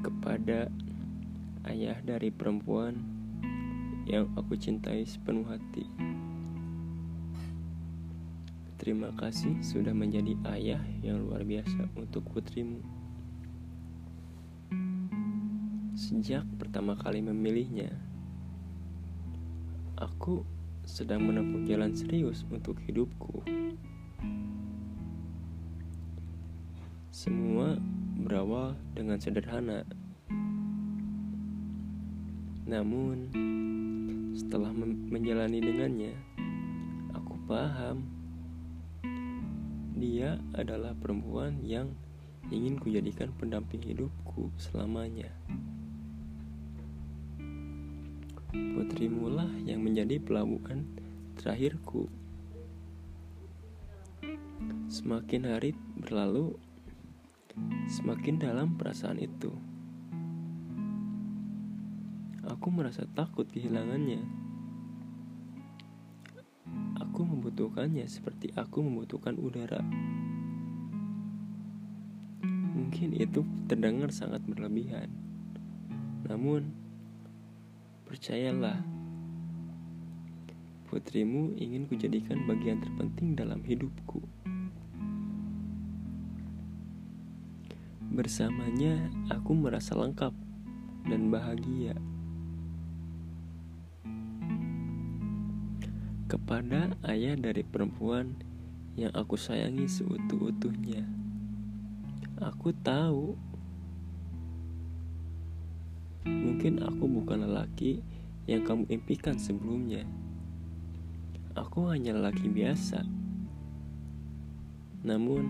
kepada ayah dari perempuan yang aku cintai sepenuh hati. Terima kasih sudah menjadi ayah yang luar biasa untuk putrimu. Sejak pertama kali memilihnya, aku sedang menempuh jalan serius untuk hidupku. Semua berawal dengan sederhana. Namun, setelah menjalani dengannya, aku paham dia adalah perempuan yang ingin kujadikan pendamping hidupku selamanya. Putrimu lah yang menjadi pelabuhan terakhirku. Semakin hari berlalu, Semakin dalam perasaan itu, aku merasa takut kehilangannya. Aku membutuhkannya seperti aku membutuhkan udara. Mungkin itu terdengar sangat berlebihan, namun percayalah, putrimu ingin kujadikan bagian terpenting dalam hidupku. Bersamanya, aku merasa lengkap dan bahagia. Kepada ayah dari perempuan yang aku sayangi seutuh-utuhnya, aku tahu mungkin aku bukan lelaki yang kamu impikan sebelumnya. Aku hanya lelaki biasa, namun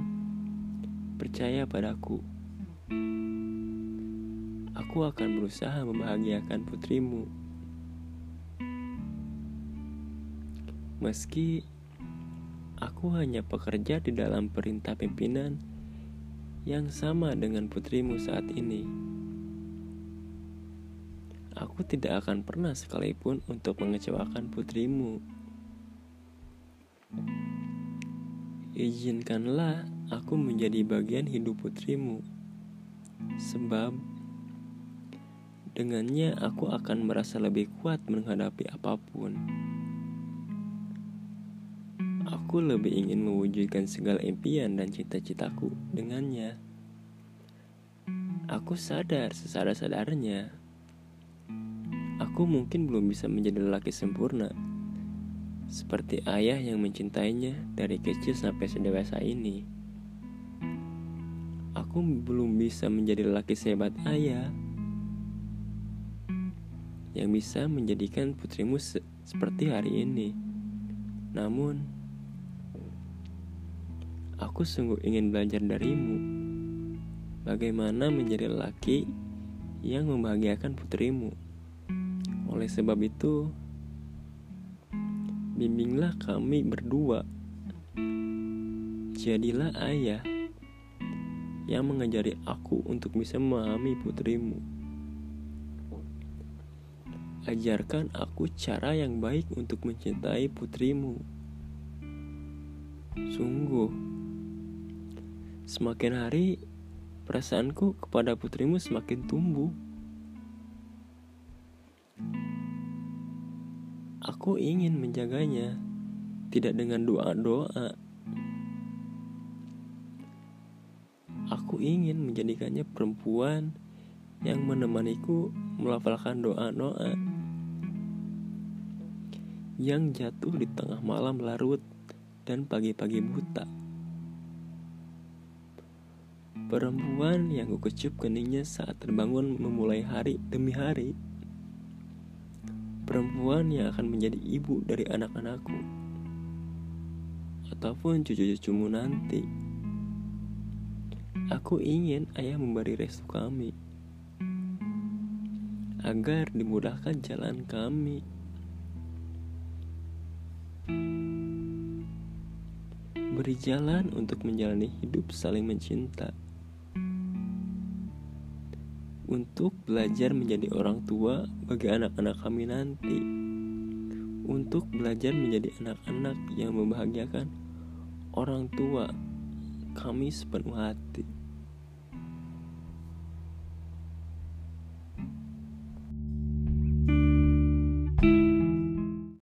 percaya padaku. Aku akan berusaha membahagiakan putrimu. Meski aku hanya pekerja di dalam perintah pimpinan yang sama dengan putrimu saat ini. Aku tidak akan pernah sekalipun untuk mengecewakan putrimu. Izinkanlah aku menjadi bagian hidup putrimu. Sebab dengannya aku akan merasa lebih kuat menghadapi apa pun. Aku lebih ingin mewujudkan segala impian dan cita-citaku dengannya. Aku sadar sesadar-sadarnya. Aku mungkin belum bisa menjadi lelaki sempurna. Seperti ayah yang mencintainya dari kecil sampai sedewasa ini aku belum bisa menjadi lelaki sehebat ayah yang bisa menjadikan putrimu se seperti hari ini. Namun, aku sungguh ingin belajar darimu bagaimana menjadi lelaki yang membahagiakan putrimu. Oleh sebab itu, bimbinglah kami berdua. Jadilah ayah yang mengajari aku untuk bisa memahami putrimu. Ajarkan aku cara yang baik untuk mencintai putrimu. Sungguh, semakin hari perasaanku kepada putrimu semakin tumbuh. Aku ingin menjaganya, tidak dengan doa-doa, Aku ingin menjadikannya perempuan yang menemaniku melafalkan doa-doa yang jatuh di tengah malam larut dan pagi-pagi buta. Perempuan yang kukecup keningnya saat terbangun memulai hari demi hari. Perempuan yang akan menjadi ibu dari anak-anakku ataupun cucu-cucumu nanti. Aku ingin ayah memberi restu kami agar dimudahkan jalan kami. Beri jalan untuk menjalani hidup saling mencinta. Untuk belajar menjadi orang tua bagi anak-anak kami nanti. Untuk belajar menjadi anak-anak yang membahagiakan orang tua kami sepenuh hati.